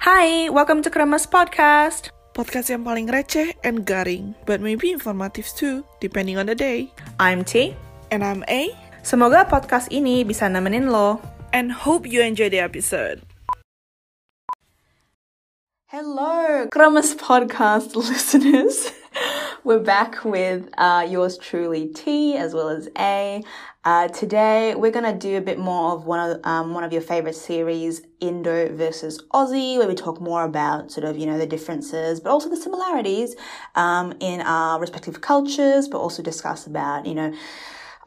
Hai, welcome to Kremes Podcast. Podcast yang paling receh and garing, but maybe informative too, depending on the day. I'm T. And I'm A, Semoga podcast ini bisa nemenin lo. and hope you enjoy the episode. Hello, Kremes Podcast listeners. We're back with uh, yours truly, T, as well as A. Uh, today, we're gonna do a bit more of one of um, one of your favorite series, Indo versus Aussie, where we talk more about sort of you know the differences, but also the similarities um, in our respective cultures, but also discuss about you know.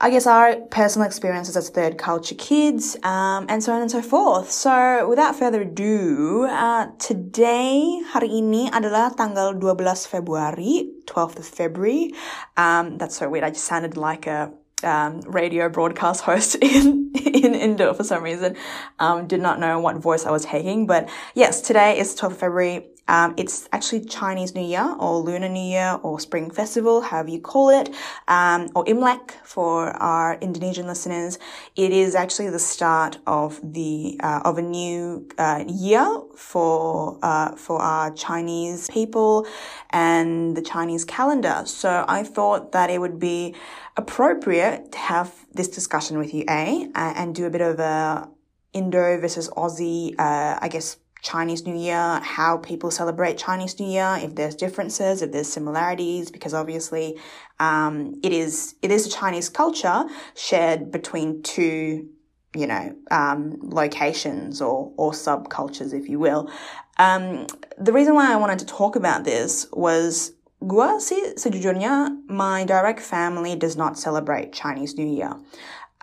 I guess our personal experiences as third culture kids, um, and so on and so forth. So, without further ado, uh, today, hari ini adalah tanggal 12 Februari, 12th of February. Um, that's so weird. I just sounded like a um, radio broadcast host in in Indo for some reason. Um, did not know what voice I was taking, but yes, today is 12th of February. Um, it's actually Chinese New Year or Lunar New Year or Spring Festival, however you call it, um, or Imlek for our Indonesian listeners. It is actually the start of the uh, of a new uh, year for uh, for our Chinese people and the Chinese calendar. So I thought that it would be appropriate to have this discussion with you, A, uh, and do a bit of a Indo versus Aussie, uh, I guess, Chinese New Year, how people celebrate Chinese New Year, if there's differences, if there's similarities, because obviously, um, it is, it is a Chinese culture shared between two, you know, um, locations or, or subcultures, if you will. Um, the reason why I wanted to talk about this was Gua sejujurnya, my direct family does not celebrate Chinese New Year.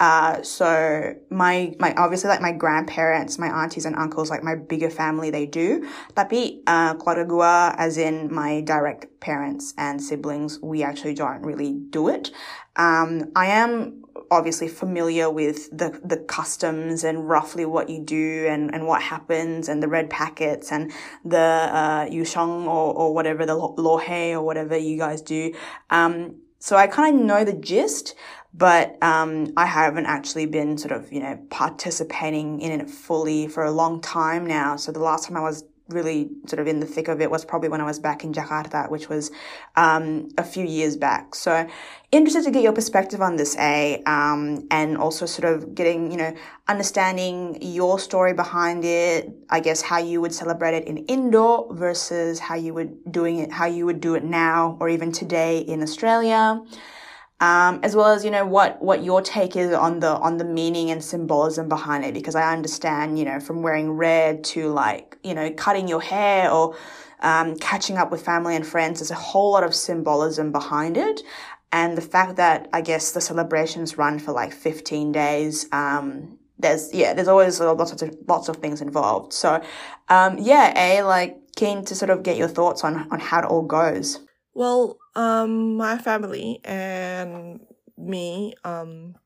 Uh, so my, my, obviously like my grandparents, my aunties and uncles, like my bigger family, they do. Tapi, uh, keluarga as in my direct parents and siblings, we actually don't really do it. Um, I am obviously familiar with the, the customs and roughly what you do and, and what happens and the red packets and the, uh, yusheng or, or whatever, the lo- lohe or whatever you guys do. Um, so I kind of know the gist, but um, I haven't actually been sort of, you know, participating in it fully for a long time now. So the last time I was really sort of in the thick of it was probably when I was back in Jakarta, which was um, a few years back. So interested to get your perspective on this, A, um, and also sort of getting, you know, understanding your story behind it. I guess how you would celebrate it in Indo versus how you would doing it, how you would do it now or even today in Australia um, as well as you know what what your take is on the on the meaning and symbolism behind it because I understand you know from wearing red to like you know cutting your hair or um, catching up with family and friends there's a whole lot of symbolism behind it. And the fact that I guess the celebrations run for like 15 days um, there's yeah there's always lots of lots of things involved. So um, yeah a like keen to sort of get your thoughts on on how it all goes Well, um, my family and me, um,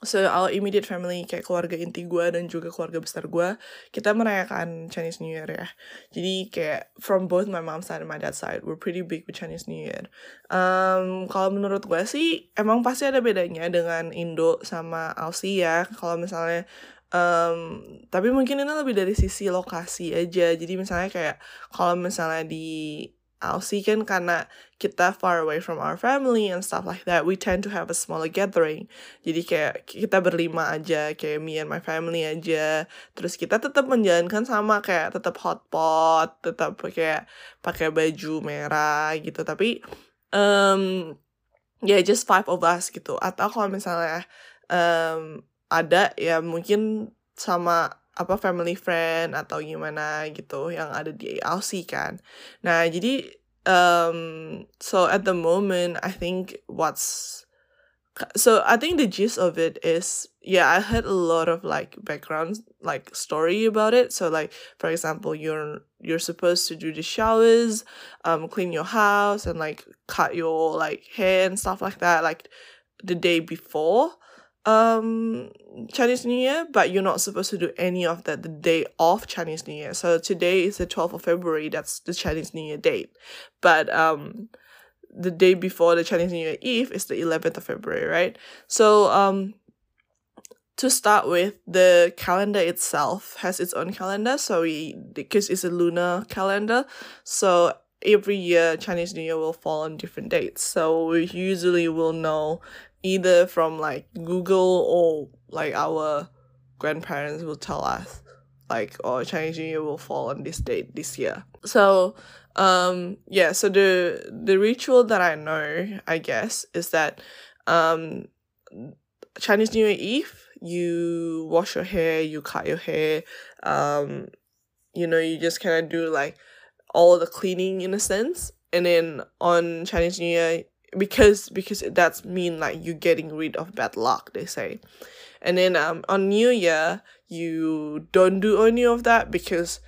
so our immediate family kayak keluarga inti gue dan juga keluarga besar gue, kita merayakan Chinese New Year ya. Jadi kayak from both my mom's side and my dad's side, we're pretty big with Chinese New Year. Um, kalau menurut gue sih emang pasti ada bedanya dengan Indo sama Aussie ya. Kalau misalnya um, tapi mungkin ini lebih dari sisi lokasi aja. Jadi misalnya kayak kalau misalnya di Aussie kan karena kita far away from our family and stuff like that, we tend to have a smaller gathering. Jadi kayak kita berlima aja, kayak me and my family aja. Terus kita tetap menjalankan sama kayak tetap hot pot, tetap kayak pakai baju merah gitu. Tapi um, ya yeah, just five of us gitu. Atau kalau misalnya um, ada ya mungkin sama apa family friend atau gimana gitu yang ada di Aussie kan. Nah, jadi um so at the moment I think what's so I think the gist of it is yeah, I heard a lot of like background like story about it. So like for example, you're you're supposed to do the showers, um clean your house and like cut your like hair and stuff like that like the day before um Chinese New Year, but you're not supposed to do any of that the day of Chinese New Year. So today is the 12th of February, that's the Chinese New Year date. But um the day before the Chinese New Year Eve is the 11th of February, right? So um to start with, the calendar itself has its own calendar. So we, because it's a lunar calendar, so every year Chinese New Year will fall on different dates. So we usually will know either from like Google or like our grandparents will tell us like oh Chinese New Year will fall on this date this year. So um yeah, so the the ritual that I know, I guess, is that um Chinese New Year Eve you wash your hair, you cut your hair, um, you know, you just kind of do like all the cleaning in a sense. And then on Chinese New Year, because because that's mean like you're getting rid of bad luck, they say. And then um on New Year, you don't do any of that because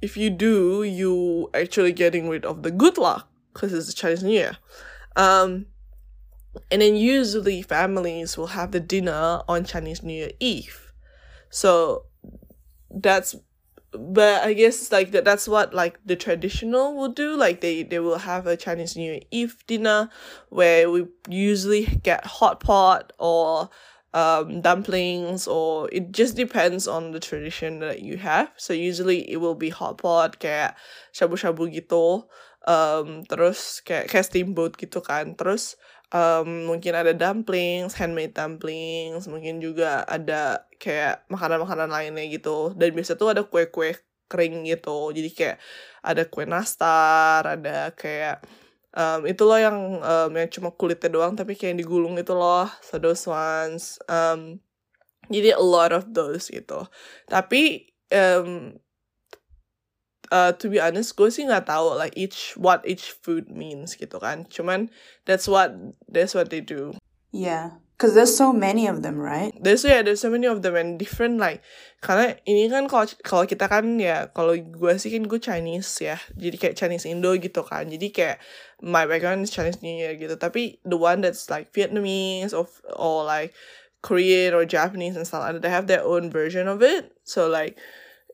if you do, you actually getting rid of the good luck because it's Chinese New Year. Um, and then usually families will have the dinner on Chinese New Year Eve. So that's but I guess like that that's what like the traditional will do. Like they they will have a Chinese New Year Eve dinner where we usually get hot pot or um dumplings or it just depends on the tradition that you have. So usually it will be hot pot kayak shabu-shabu gitu. Um terus kayak kayak steamboat gitu kan. Terus um, mungkin ada dumplings, handmade dumplings, mungkin juga ada kayak makanan-makanan lainnya gitu. Dan biasa tuh ada kue-kue kering gitu. Jadi kayak ada kue nastar, ada kayak um, itu loh yang um, yang cuma kulitnya doang tapi kayak yang digulung itu loh. So those ones. Um, jadi a lot of those gitu. Tapi um, uh, to be honest gue sih nggak tahu like each what each food means gitu kan cuman that's what that's what they do yeah Cause there's so many of them, right? There's yeah, there's so many of them and different like karena ini kan kalau kalau kita kan ya kalau gue sih kan gue Chinese ya, jadi kayak Chinese Indo gitu kan, jadi kayak my background is Chinese New Year gitu. Tapi the one that's like Vietnamese or or like Korean or Japanese and stuff, they have their own version of it. So like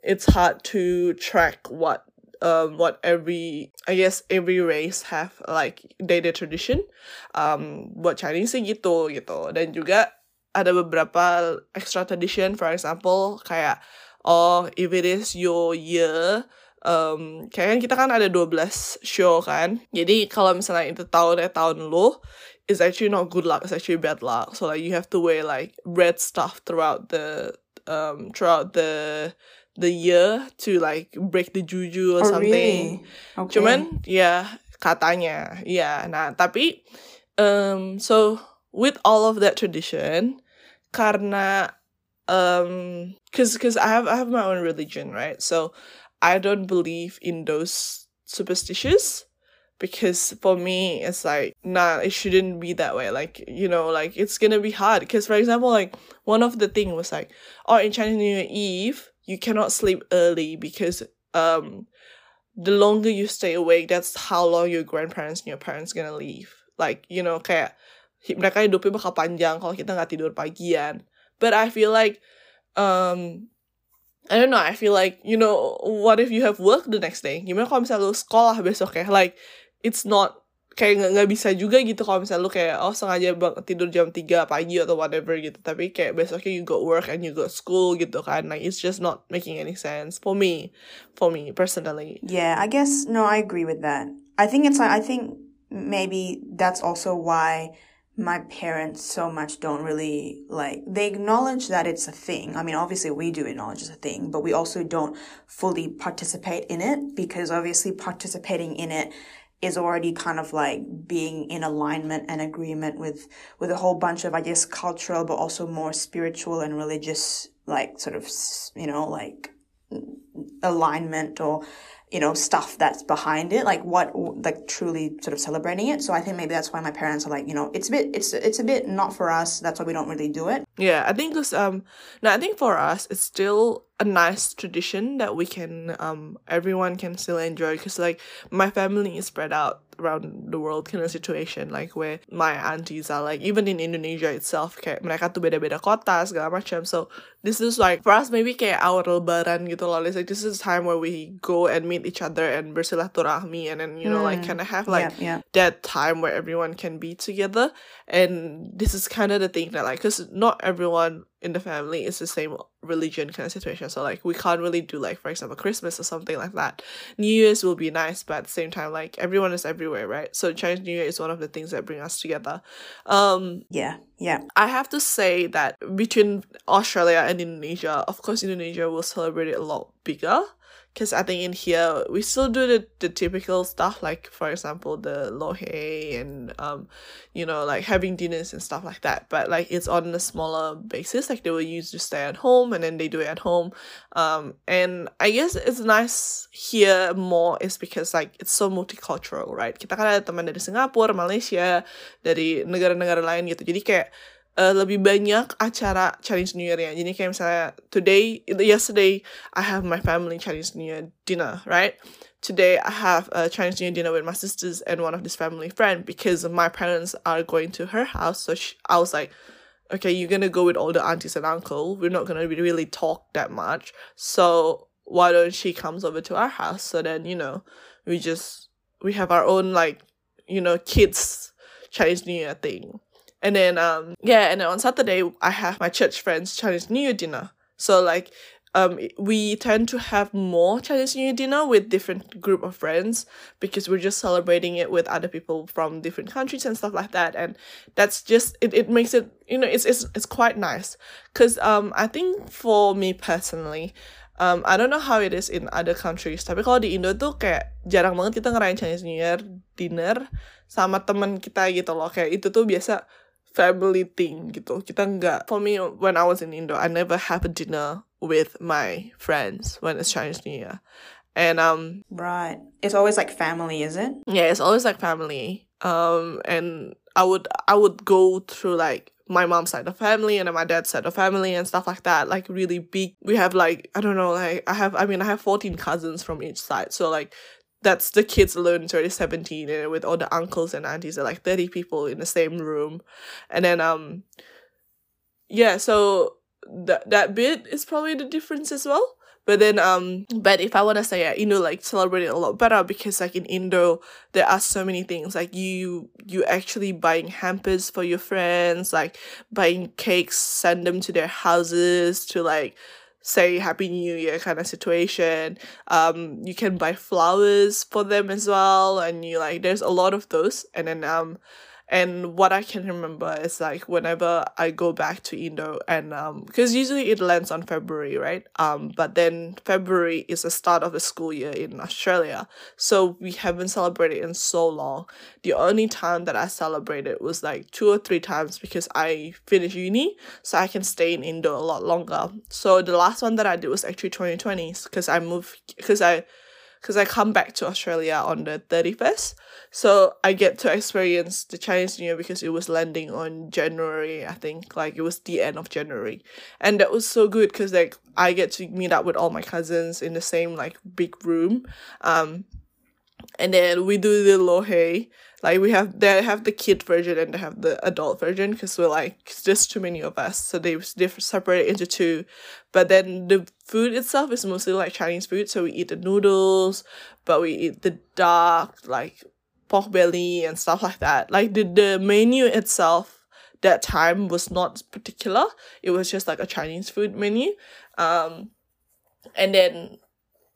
it's hard to track what um what every I guess every race have like daily tradition um buat Chinese sih gitu gitu. Dan juga ada beberapa extra tradition for example kayak oh if it is your year um, kayak kan kita kan ada 12 show kan. Jadi kalau misalnya itu tahun ya tahun lo it's actually not good luck it's actually bad luck. So like you have to wear like red stuff throughout the um throughout the the year to like break the juju or oh, something. Really? Okay. Cuman ya katanya ya. Nah tapi um so with all of that tradition karena um cause cause I have I have my own religion right so I don't believe in those superstitious because for me it's like nah it shouldn't be that way like you know like it's gonna be hard because for example like one of the thing was like oh in chinese new year eve you cannot sleep early because um the longer you stay awake that's how long your grandparents and your parents gonna leave. Like you know kayak mereka hidupnya bakal panjang kalau kita nggak tidur pagian but I feel like um I don't know I feel like you know what if you have work the next day? Gimana kalau misalnya lu sekolah besok ya like it's not kayak nggak nggak bisa juga gitu kalau misalnya lu kayak oh sengaja bang tidur jam 3 pagi atau whatever gitu. Tapi kayak besoknya you go work and you go school gitu kan. Like it's just not making any sense for me for me personally. Yeah I guess no I agree with that. I think it's I think maybe that's also why my parents so much don't really like they acknowledge that it's a thing. I mean, obviously we do acknowledge it's a thing, but we also don't fully participate in it because obviously participating in it is already kind of like being in alignment and agreement with with a whole bunch of I guess cultural but also more spiritual and religious like sort of you know like alignment or you know stuff that's behind it like what like truly sort of celebrating it. So i think maybe that's why my parents are like you know it's a bit it's it's a bit not for us. That's why we don't really do it yeah i think because um no i think for us it's still a nice tradition that we can um everyone can still enjoy because like my family is spread out around the world kind of situation like where my aunties are like even in Indonesia itself kayak mereka tuh beda-beda kota segala macam so this is like for us maybe kayak our lebaran gitu loh like this is time where we go and meet each other and bersilaturahmi and then you know mm. like kind of have like yeah, yeah. that time where everyone can be together and this is kind of the thing that like because not everyone in the family is the same religion kind of situation. So like we can't really do like for example Christmas or something like that. New Year's will be nice, but at the same time like everyone is everywhere, right? So Chinese New Year is one of the things that bring us together. Um yeah, yeah. I have to say that between Australia and Indonesia, of course Indonesia will celebrate it a lot bigger because I think in here we still do the, the typical stuff like for example the lo hei and um you know like having dinners and stuff like that. But like it's on a smaller basis like they will use to stay at home and then they do it at home. Um and I guess it's nice here more is because like it's so multicultural right? Kita kan ada teman dari Singapura Malaysia dari negara-negara lain gitu. Jadi kayak uh, lebih banyak acara Chinese New Year ya. Jadi kayak misalnya today, yesterday I have my family Chinese New Year dinner, right? Today I have a Chinese New Year dinner with my sisters and one of this family friend because my parents are going to her house. So she, I was like, okay, you're gonna go with all the aunties and uncle. We're not gonna really talk that much. So why don't she comes over to our house? So then you know, we just we have our own like you know kids Chinese New Year thing. And then um yeah, and then on Saturday I have my church friends Chinese New Year dinner. So like um we tend to have more Chinese New Year dinner with different group of friends because we're just celebrating it with other people from different countries and stuff like that and that's just it, it makes it you know it's it's it's quite nice because um I think for me personally um, I don't know how it is in other countries, tapi kalau di Indo tuh kayak jarang banget kita ngerayain Chinese New Year dinner sama temen kita gitu loh. Kayak itu tuh biasa family thing gitu. Kita nggak, for me, when I was in Indo, I never have a dinner with my friends when it's Chinese New Year. And um Right. It's always like family, is it? Yeah, it's always like family. Um and I would I would go through like my mom's side of family and then my dad's side of family and stuff like that. Like really big we have like I don't know, like I have I mean I have 14 cousins from each side. So like that's the kids alone it's already 17 and with all the uncles and aunties are like 30 people in the same room. And then um yeah so that that bit is probably the difference as well. But then um but if i want to say yeah, you know like celebrate it a lot better because like in indo there are so many things like you you actually buying hampers for your friends like buying cakes send them to their houses to like say happy new year kind of situation. Um you can buy flowers for them as well and you like there's a lot of those. And then um and what I can remember is like whenever I go back to Indo and um because usually it lands on February, right? Um but then February is the start of the school year in Australia. So we haven't celebrated in so long. The only time that I celebrated was like two or three times because I finished uni, so I can stay in Indo a lot longer. So the last one that I did was actually 2020 because I moved because I because I come back to Australia on the 31st. So I get to experience the Chinese New Year because it was landing on January, I think. Like it was the end of January. And that was so good because like I get to meet up with all my cousins in the same like big room. Um and then we do the lo hei like we have they have the kid version and they have the adult version because we're like just too many of us. So they they separate into two. But then the food itself is mostly like chinese food. So we eat the noodles but we eat the duck like pork belly and stuff like that. Like the, the menu itself that time was not particular. It was just like a chinese food menu. Um and then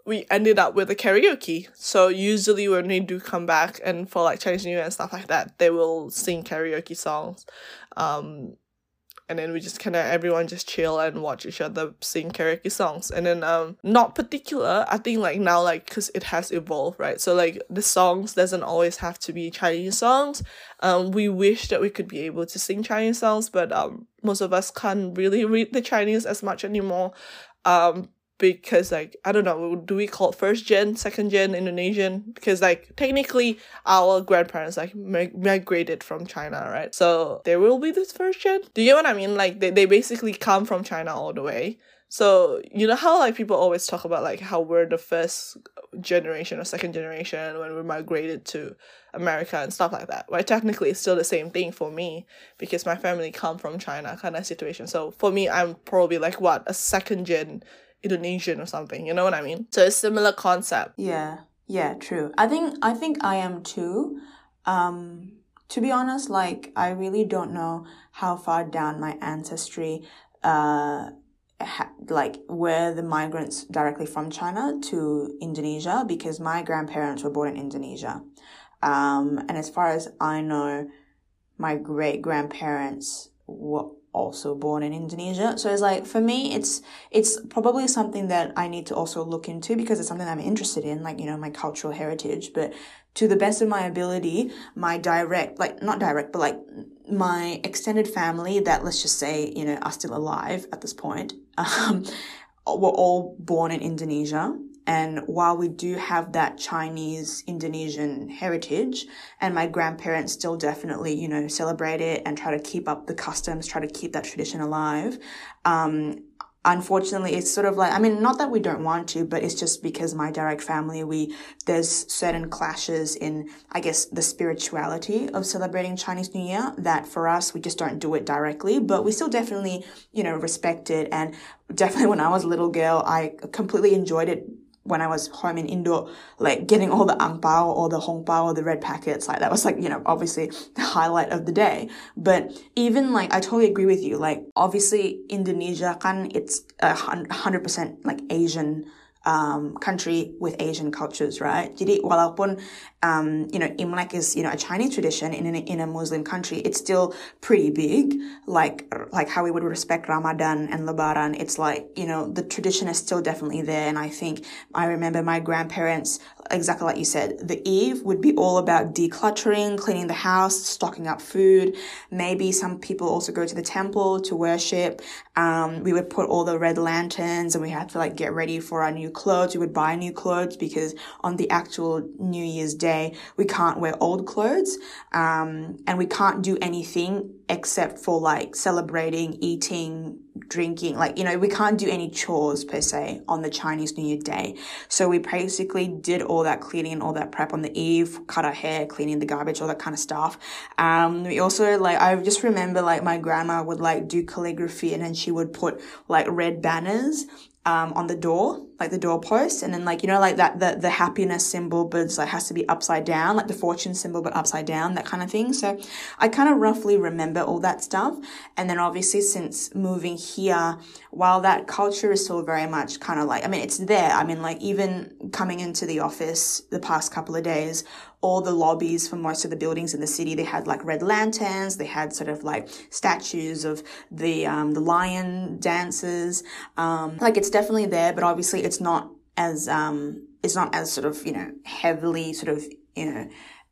we ended up with a karaoke. So usually when we do come back and for like Chinese New Year and stuff like that, they will sing karaoke songs. Um and then we just kind of everyone just chill and watch each other sing karaoke songs and then um not particular i think like now like because it has evolved right so like the songs doesn't always have to be chinese songs um we wish that we could be able to sing chinese songs but um most of us can't really read the chinese as much anymore um because like I don't know, do we call it first gen, second gen Indonesian? Because like technically our grandparents like migrated from China, right? So there will be this first gen. Do you know what I mean? Like they, they basically come from China all the way. So you know how like people always talk about like how we're the first generation or second generation when we migrated to America and stuff like that. Right? Technically it's still the same thing for me because my family come from China kind of situation. So for me I'm probably like what, a second gen Indonesian or something. You know what I mean? So it's similar concept. Yeah, yeah, true. I think I think I am too. Um, to be honest, like I really don't know how far down my ancestry uh, ha- like were the migrants directly from China to Indonesia because my grandparents were born in Indonesia. Um, and as far as I know, my great grandparents were also born in Indonesia. So it's like for me, it's it's probably something that I need to also look into because it's something I'm interested in, like you know my cultural heritage. But to the best of my ability, my direct, like not direct, but like my extended family that let's just say you know are still alive at this point, um, were all born in Indonesia. And while we do have that Chinese Indonesian heritage, and my grandparents still definitely, you know, celebrate it and try to keep up the customs, try to keep that tradition alive, um, unfortunately it's sort of like i mean not that we don't want to but it's just because my direct family we there's certain clashes in i guess the spirituality of celebrating chinese new year that for us we just don't do it directly but we still definitely you know respect it. And definitely when i was a little girl i completely enjoyed it when I was home in Indo, like getting all the ang pao or the hong pao or the red packets, like that was like, you know, obviously the highlight of the day. But even like, I totally agree with you. Like, obviously Indonesia kan, it's a hundred percent like Asian um, country with Asian cultures, right? Jadi walaupun um, you know Imlek is you know a Chinese tradition in a, in a Muslim country, it's still pretty big. Like like how we would respect Ramadan and Lebaran, it's like you know the tradition is still definitely there. And I think I remember my grandparents exactly like you said. The Eve would be all about decluttering, cleaning the house, stocking up food. Maybe some people also go to the temple to worship. Um, we would put all the red lanterns and we had to like get ready for our new clothes. We would buy new clothes because on the actual New Year's Day, we can't wear old clothes. Um, and we can't do anything except for like celebrating, eating, drinking. Like, you know, we can't do any chores per se on the Chinese New Year day. So we basically did all that cleaning and all that prep on the eve, cut our hair, cleaning the garbage, all that kind of stuff. Um, we also like, I just remember like my grandma would like do calligraphy and then she would put like red banners um, on the door, like the doorpost, and then like you know like that the the happiness symbol, but it's like has to be upside down, like the fortune symbol, but upside down, that kind of thing. So I kind of roughly remember all that stuff, and then obviously since moving here, while that culture is still very much kind of like I mean it's there. I mean like even coming into the office the past couple of days, all the lobbies for most of the buildings in the city, they had like red lanterns. They had sort of like statues of the, um, the lion dancers. Um, like it's definitely there, but obviously it's not as, um, it's not as sort of, you know, heavily sort of, you know,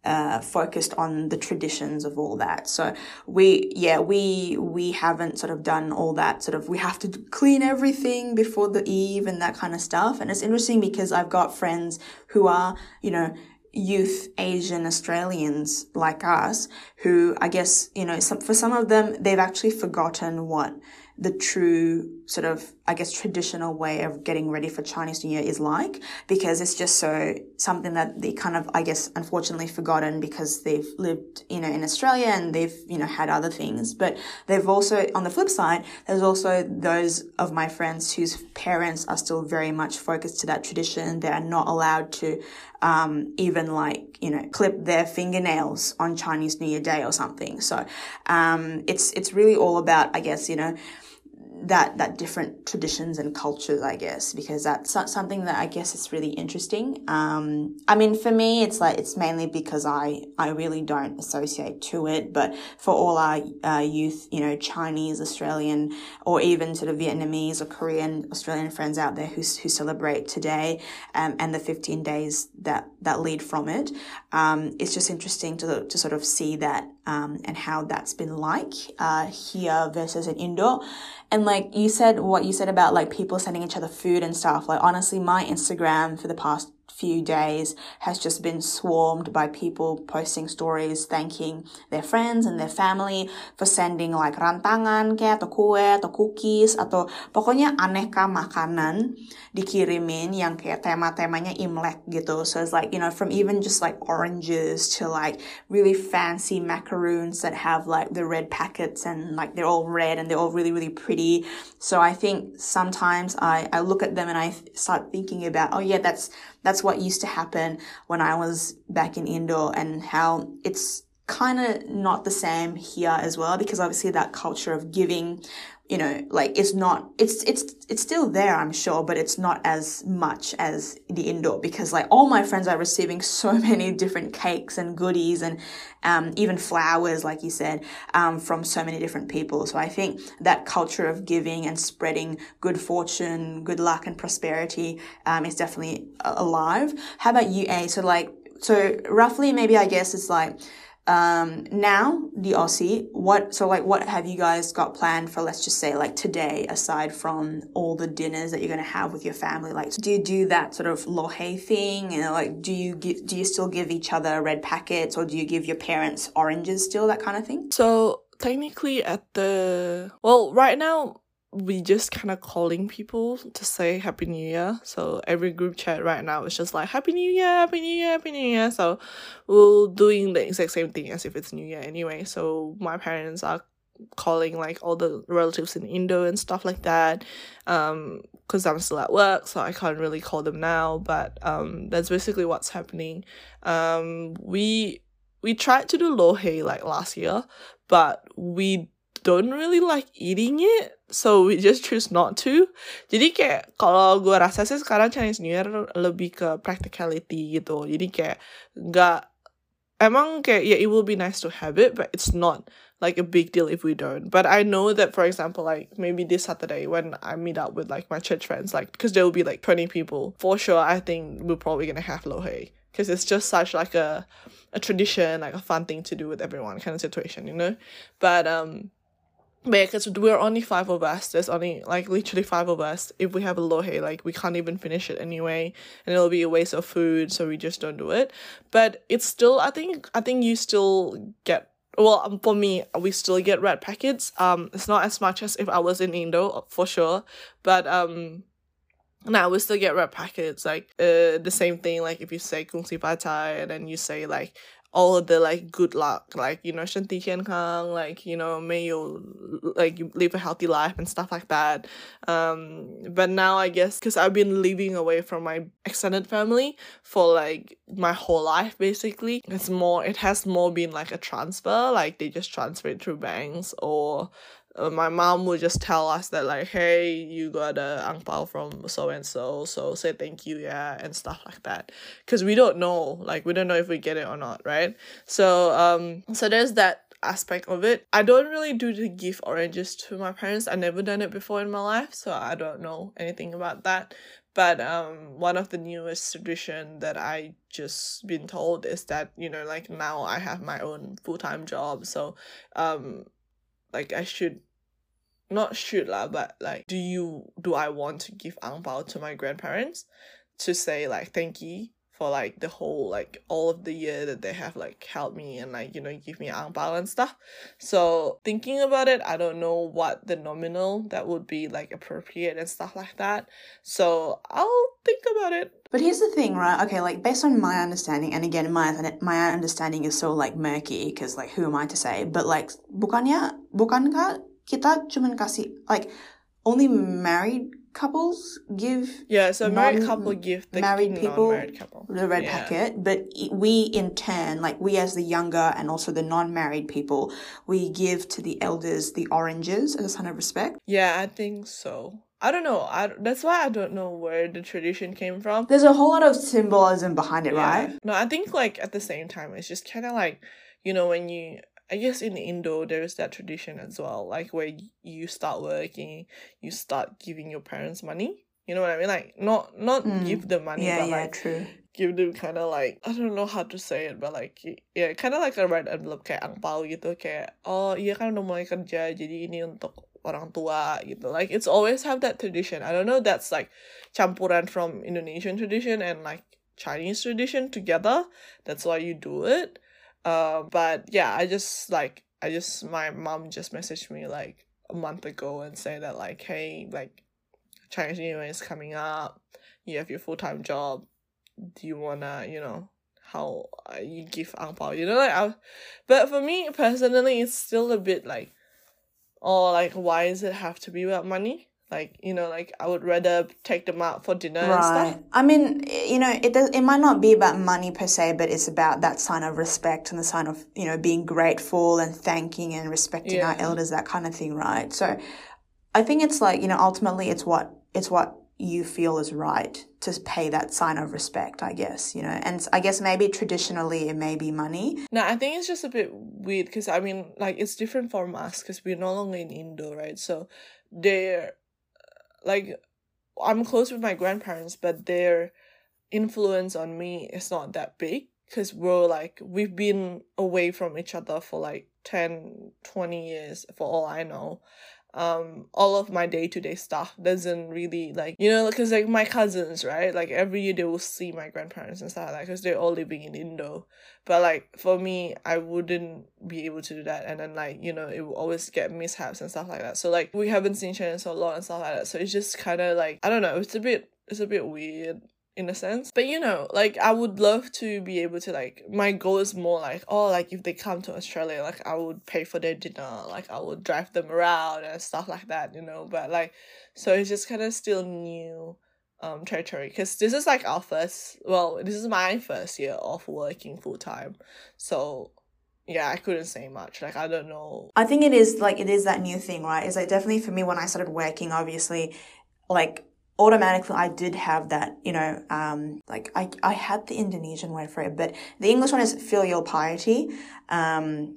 uh, focused on the traditions of all that. So we, yeah, we, we haven't sort of done all that sort of, we have to clean everything before the eve and that kind of stuff. And it's interesting because I've got friends who are, you know, youth Asian Australians like us who I guess, you know, some, for some of them, they've actually forgotten what the true sort of, I guess, traditional way of getting ready for Chinese New Year is like, because it's just so something that they kind of, I guess, unfortunately forgotten because they've lived, you know, in Australia and they've, you know, had other things. But they've also, on the flip side, there's also those of my friends whose parents are still very much focused to that tradition. They are not allowed to, um, even like, you know, clip their fingernails on Chinese New Year Day or something. So, um, it's, it's really all about, I guess, you know, that that different traditions and cultures, I guess, because that's something that I guess is really interesting. Um, I mean, for me, it's like it's mainly because I I really don't associate to it, but for all our uh, youth, you know, Chinese, Australian, or even sort of Vietnamese or Korean Australian friends out there who who celebrate today um, and the 15 days that that lead from it, um, it's just interesting to to sort of see that um, and how that's been like uh, here versus in Indo. And like you said, what you said about like people sending each other food and stuff, like honestly, my Instagram for the past few days has just been swarmed by people posting stories thanking their friends and their family for sending like rantangan kayak atau kue atau cookies atau pokoknya aneka makanan dikirimin yang kayak tema-temanya Imlek gitu. So it's like, you know, from even just like oranges to like really fancy macaroons that have like the red packets and like they're all red and they're all really, really pretty. So I think sometimes I, I look at them and I start thinking about, oh yeah, that's that's what used to happen when I was back in Indo and how it's kind of not the same here as well because obviously that culture of giving you know, like it's not, it's, it's, it's still there, I'm sure, but it's not as much as the indoor because like all my friends are receiving so many different cakes and goodies and, um, even flowers, like you said, um, from so many different people. So I think that culture of giving and spreading good fortune, good luck and prosperity, um, is definitely alive. How about you, A? So like, so roughly maybe I guess it's like, um, now the Aussie, what, so like, what have you guys got planned for, let's just say like today, aside from all the dinners that you're going to have with your family? Like, do you do that sort of lo hei thing? You know, like, do you give, do you still give each other red packets or do you give your parents oranges still, that kind of thing? So technically at the, well, right now, we just kind of calling people to say happy new year. So every group chat right now is just like happy new year happy new year happy new year. So we're doing the exact same thing as if it's new year anyway. So my parents are calling like all the relatives in indo and stuff like that um because i'm still at work so i can't really call them now but um that's basically what's happening. Um we we tried to do lo hei like last year but we don't really like eating it so we just choose not to. Jadi kayak kalau gue rasa sih sekarang Chinese New Year lebih ke practicality gitu. Jadi kayak nggak emang kayak yeah it will be nice to have it but it's not like a big deal if we don't. But I know that for example like maybe this Saturday when I meet up with like my church friends like because there will be like 20 people for sure I think we're probably gonna have lo hei because it's just such like a a tradition like a fun thing to do with everyone kind of situation you know? But um because we're only five of us. There's only like literally five of us. If we have a lo hei like we can't even finish it anyway and it'll be a waste of food so we just don't do it. But it's still i think i think you still get well um, for me we still get red packets. Um it's not as much as if i was in indo for sure. But um now we still get red packets. Like uh the same thing like if you say kung si and then you say like all of the like good luck, like you know, 身体健康, like you know, may you like you live a healthy life and stuff like that. Um, but now I guess because I've been living away from my extended family for like my whole life, basically, it's more. It has more been like a transfer, like they just transfer it through banks or uh, my mom would just tell us that like hey you got a ang pao from so and so so say thank you yeah and stuff like that. Because we don't know like we don't know if we get it or not right? So um so there's that aspect of it. I don't really do the gift oranges to my parents. I never done it before in my life so i don't know anything about that. But um one of the newest tradition that i just been told is that you know like now i have my own full-time job. So um like i should not should lah, but like, do you do I want to give ang to my grandparents to say like thank you for like the whole like all of the year that they have like helped me and like you know give me ang and stuff. So thinking about it, I don't know what the nominal that would be like appropriate and stuff like that. So I'll think about it. But here's the thing, right? Okay, like based on my understanding, and again, my my understanding is so like murky because like who am I to say? But like bukannya bukankah kita cuman kasih like only married couples give yeah so married couple give the married people couple. the red yeah. packet but we in turn like we as the younger and also the non-married people we give to the elders the oranges as a sign of respect yeah i think so I don't know. I, that's why I don't know where the tradition came from. There's a whole lot of symbolism behind it, yeah. right? No, I think like at the same time, it's just kind of like, you know, when you I guess in Indo there's that tradition as well, like where you start working, you start giving your parents money. You know what I mean? Like not not mm. give them money, yeah, but yeah, like true. give them kind of like I don't know how to say it, but like yeah, kind of like a red envelope kayak angpau gitu kayak oh iya kan udah mulai kerja jadi ini untuk orang tua gitu. Like it's always have that tradition. I don't know that's like campuran from Indonesian tradition and like Chinese tradition together. That's why you do it. Uh, but yeah, I just like I just my mom just messaged me like a month ago and say that like hey like Chinese New Year is coming up, you have your full time job, do you wanna you know how uh, you give ang pao you know like I, but for me personally it's still a bit like oh like why does it have to be about money like you know like i would rather take them out for dinner right. and stuff i mean you know it does it might not be about money per se but it's about that sign of respect and the sign of you know being grateful and thanking and respecting yeah. our elders that kind of thing right so I think it's like, you know, ultimately it's what it's what you feel is right to pay that sign of respect, I guess, you know. And I guess maybe traditionally it may be money. No, I think it's just a bit weird because I mean, like, it's different from us because we're no longer in Indo, right? So they're like, I'm close with my grandparents, but their influence on me is not that big because we're like, we've been away from each other for like 10, 20 years for all I know um all of my day-to-day stuff doesn't really like you know because like my cousins right? Like every year they will see my grandparents and stuff like that because they're all living in indo. But like for me i wouldn't be able to do that. And then like you know it will always get mishaps and stuff like that. So like we haven't seen each other so long and stuff like that. So it's just kind of like i don't know. It's a bit it's a bit weird in a sense. But you know, like I would love to be able to like my goal is more like oh like if they come to Australia like I would pay for their dinner, like I would drive them around and stuff like that, you know. But like so it's just kind of still new um territory because this is like our first well this is my first year of working full time so yeah i couldn't say much like i don't know i think it is like it is that new thing right is like definitely for me when i started working obviously like automatically I did have that, you know, um, like I, I had the Indonesian word for it, but the English one is filial piety, um,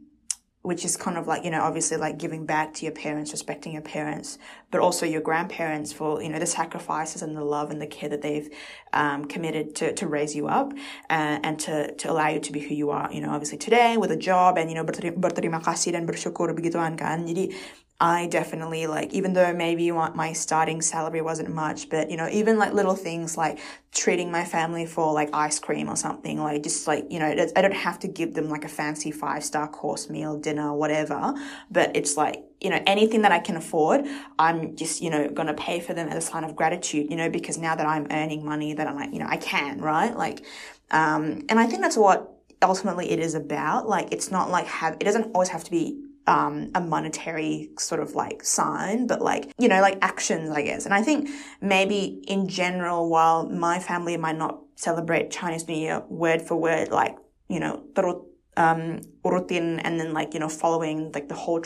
which is kind of like, you know, obviously like giving back to your parents, respecting your parents, but also your grandparents for, you know, the sacrifices and the love and the care that they've, um, committed to, to raise you up, uh, and to, to allow you to be who you are, you know, obviously today with a job and, you know, berterima kasih dan bersyukur begituan kan. Jadi, I definitely like, even though maybe my starting salary wasn't much, but you know, even like little things like treating my family for like ice cream or something, like just like, you know, I don't have to give them like a fancy five star course meal, dinner, whatever, but it's like, you know, anything that I can afford, I'm just, you know, to pay for them as a sign of gratitude, you know, because now that I'm earning money that I'm like, you know, I can, right? Like, um, and I think that's what ultimately it is about. Like, it's not like have, it doesn't always have to be um, a monetary sort of like sign, but like, you know, like actions, I guess. And I think maybe in general, while my family might not celebrate Chinese New Year word for word, like, you know, um, urutin and then like, you know, following like the whole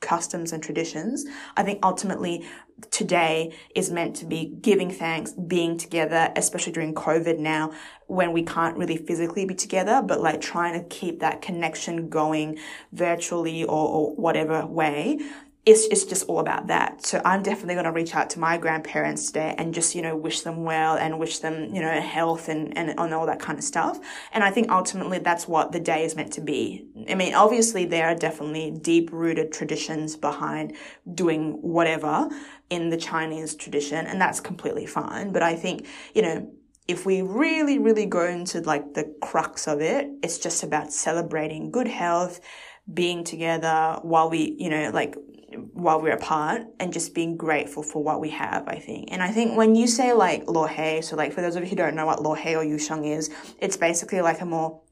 customs and traditions. I think ultimately today is meant to be giving thanks, being together, especially during COVID now when we can't really physically be together, but like trying to keep that connection going virtually or, or whatever way it's, it's just all about that. So I'm definitely going to reach out to my grandparents today and just, you know, wish them well and wish them, you know, health and, and, and all that kind of stuff. And I think ultimately that's what the day is meant to be. I mean, obviously there are definitely deep rooted traditions behind doing whatever in the Chinese tradition, and that's completely fine. But I think, you know, if we really, really go into like the crux of it, it's just about celebrating good health, being together while we, you know, like while we're apart and just being grateful for what we have, I think. And I think when you say like lo hei, so like for those of you who don't know what lo hei or yusheng is, it's basically like a more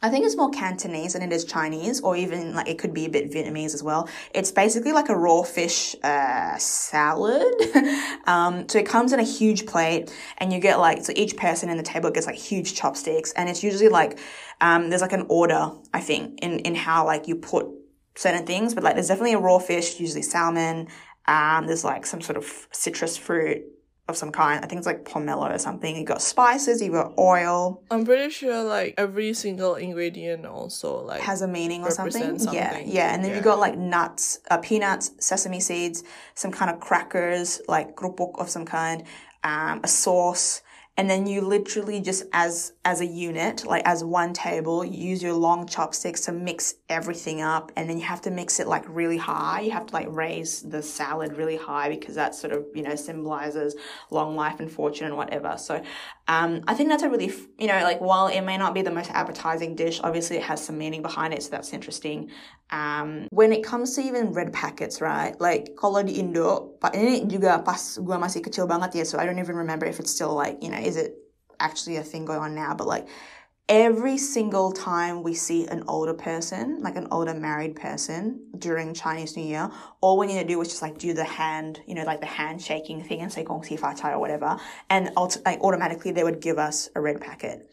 I think it's more Cantonese than it is Chinese, or even like it could be a bit Vietnamese as well. It's basically like a raw fish uh, salad. um, so it comes in a huge plate, and you get like so each person in the table gets like huge chopsticks, and it's usually like um, there's like an order I think in in how like you put certain things, but like there's definitely a raw fish, usually salmon. Um, there's like some sort of citrus fruit of some kind. I think it's like pomelo or something. You got spices, you got oil. I'm pretty sure like every single ingredient also like has a meaning or something. something. Yeah, yeah. And then yeah. you got like nuts, uh, peanuts, sesame seeds, some kind of crackers, like krupuk of some kind, um, a sauce and then you literally just as as a unit like as one table use your long chopsticks to mix everything up. And then you have to mix it like really high. You have to like raise the salad really high because that sort of you know symbolizes long life and fortune and whatever. So um, i think that's a really you know like while it may not be the most appetizing dish obviously it has some meaning behind it so that's interesting um, when it comes to even red packets, right? Like kalau di Indo, ini juga pas gue masih kecil banget ya, so I don't even remember if it's still like, you know, is it actually a thing going on now? But like every single time we see an older person, like an older married person during Chinese New Year, all we need to do is just like do the hand, you know, like the handshaking thing and say gong xi fa cai or whatever, and like automatically they would give us a red packet.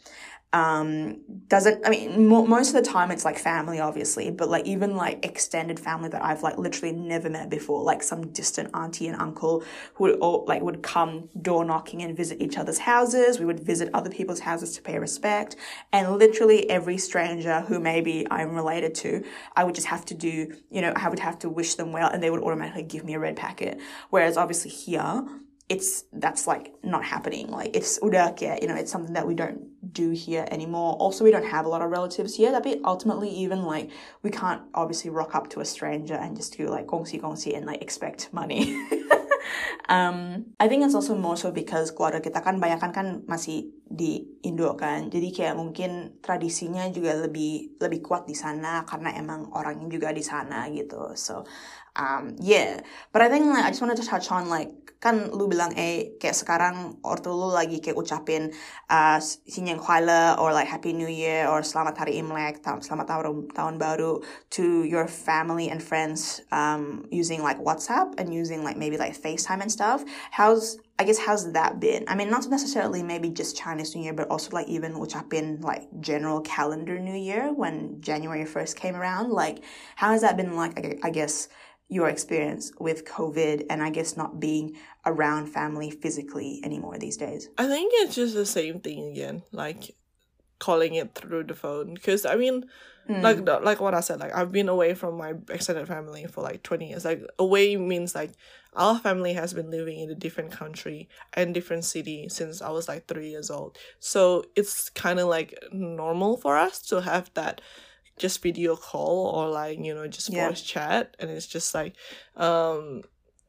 Um, doesn't, I mean, mo- most of the time it's like family, obviously, but like even like extended family that I've like literally never met before, like some distant auntie and uncle who would all like would come door knocking and visit each other's houses. We would visit other people's houses to pay respect. And literally every stranger who maybe I'm related to, I would just have to do, you know, I would have to wish them well and they would automatically give me a red packet. Whereas obviously here, it's that's like not happening. Like it's udah kayak, you know, it's something that we don't do here anymore. Also, we don't have a lot of relatives here. That be ultimately even like we can't obviously rock up to a stranger and just do like gongsi gongsi and like expect money. um, I think it's also more so because keluarga kita kan banyak kan masih di Indo kan. Jadi kayak mungkin tradisinya juga lebih lebih kuat di sana karena emang orangnya juga di sana gitu. So um, yeah. But I think like I just wanted to touch on like kan lu bilang eh kayak sekarang ortu lu lagi kayak ucapin uh, Sinyang Kuala or like Happy New Year or Selamat Hari Imlek, Selamat Tahun, tahun Baru to your family and friends um, using like WhatsApp and using like maybe like FaceTime and stuff. How's I guess how's that been? I mean, not necessarily maybe just Chinese New Year, but also like even which have been like general calendar New Year when January 1st came around. Like, how has that been like, I guess, your experience with COVID and I guess not being around family physically anymore these days? I think it's just the same thing again, like calling it through the phone. Because I mean, mm. like like what I said, like I've been away from my extended family for like twenty years. Like away means like our family has been living in a different country and different city since I was like three years old. So it's kind of like normal for us to have that just video call or like you know just yeah. voice chat and it's just like um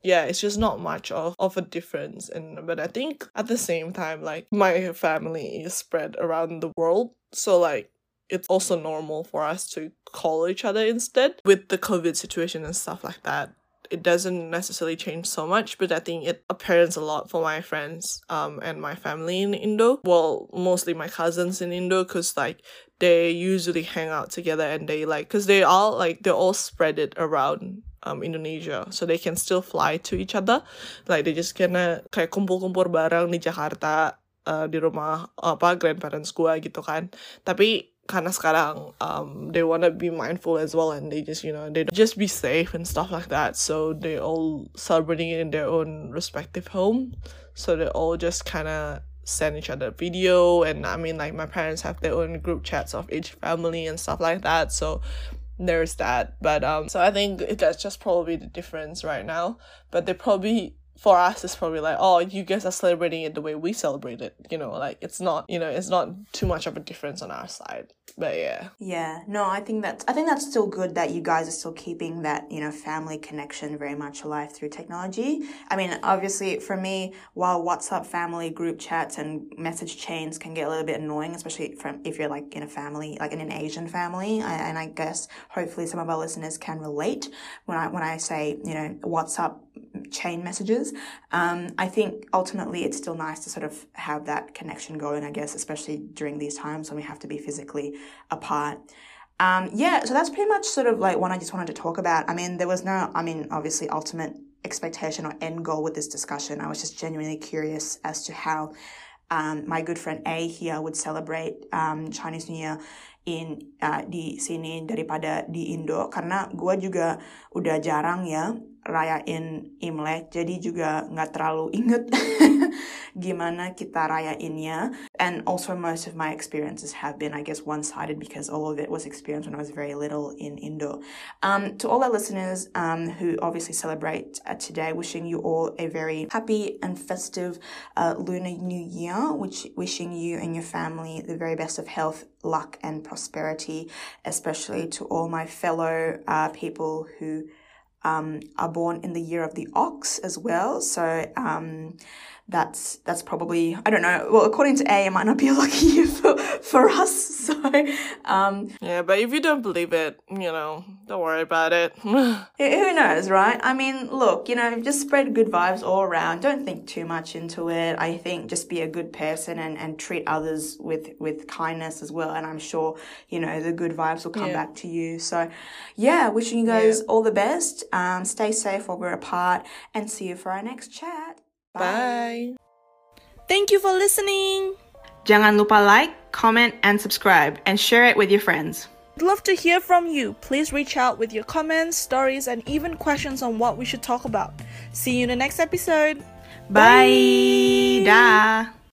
yeah it's just not much of, of a difference and but i think at the same time like my family is spread around the world so like it's also normal for us to call each other instead with the covid situation and stuff like that it doesn't necessarily change so much, but I think it appears a lot for my friends um and my family in Indo. Well, mostly my cousins in Indo, cause like they usually hang out together and they like, cause they all like they're all spread it around um Indonesia, so they can still fly to each other. Like they just gonna kayak kumpul-kumpul bareng di Jakarta uh, di rumah apa grandparents gua gitu kan. Tapi karena sekarang um they want to be mindful as well and they just you know they just be safe and stuff like that. So they all celebrating in their own respective home. So they all just kind of send each other video and i mean like my parents have their own group chats of each family and stuff like that. So there's that. But um so i think that's just probably the difference right now. But they probably for us it's probably like oh you guys are celebrating it the way we celebrate it you know like it's not you know it's not too much of a difference on our side. But yeah. Yeah. No i think that's i think that's still good that you guys are still keeping that you know family connection very much alive through technology. I mean obviously for me while whatsapp family group chats and message chains can get a little bit annoying especially from if you're like in a family like in an asian family and i guess hopefully some of our listeners can relate when i when i say you know whatsapp chain messages. Um, I think ultimately it's still nice to sort of have that connection going, I guess, especially during these times when we have to be physically apart. Um, yeah, so that's pretty much sort of like what I just wanted to talk about. I mean, there was no, I mean, obviously ultimate expectation or end goal with this discussion. I was just genuinely curious as to how um, my good friend A here would celebrate um, Chinese New Year in uh, di sini daripada di Indo karena gue juga udah jarang ya rayain Imlek jadi juga nggak terlalu inget gimana kita rayainnya. And also most of my experiences have been I guess one-sided because all of it was experienced when I was very little in Indo. Um, to all our listeners um, who obviously celebrate uh, today wishing you all a very happy and festive uh, Lunar New Year which wishing you and your family the very best of health luck and prosperity especially to all my fellow uh, people who um, are born in the year of the ox as well. So um, that's that's probably I don't know. Well, according to A, it might not be a lucky year for, for us. So um, yeah, but if you don't believe it, you know, don't worry about it. who knows, right? I mean, look, you know, just spread good vibes all around. Don't think too much into it. I think just be a good person and, and treat others with with kindness as well. And I'm sure you know the good vibes will come yeah. back to you. So yeah, wishing you guys yeah. all the best. Um, stay safe while we're apart, and see you for our next chat. Bye. Thank you for listening. Jangan lupa like, comment, and subscribe, and share it with your friends. I'd love to hear from you. Please reach out with your comments, stories, and even questions on what we should talk about. See you in the next episode. Bye. Dah.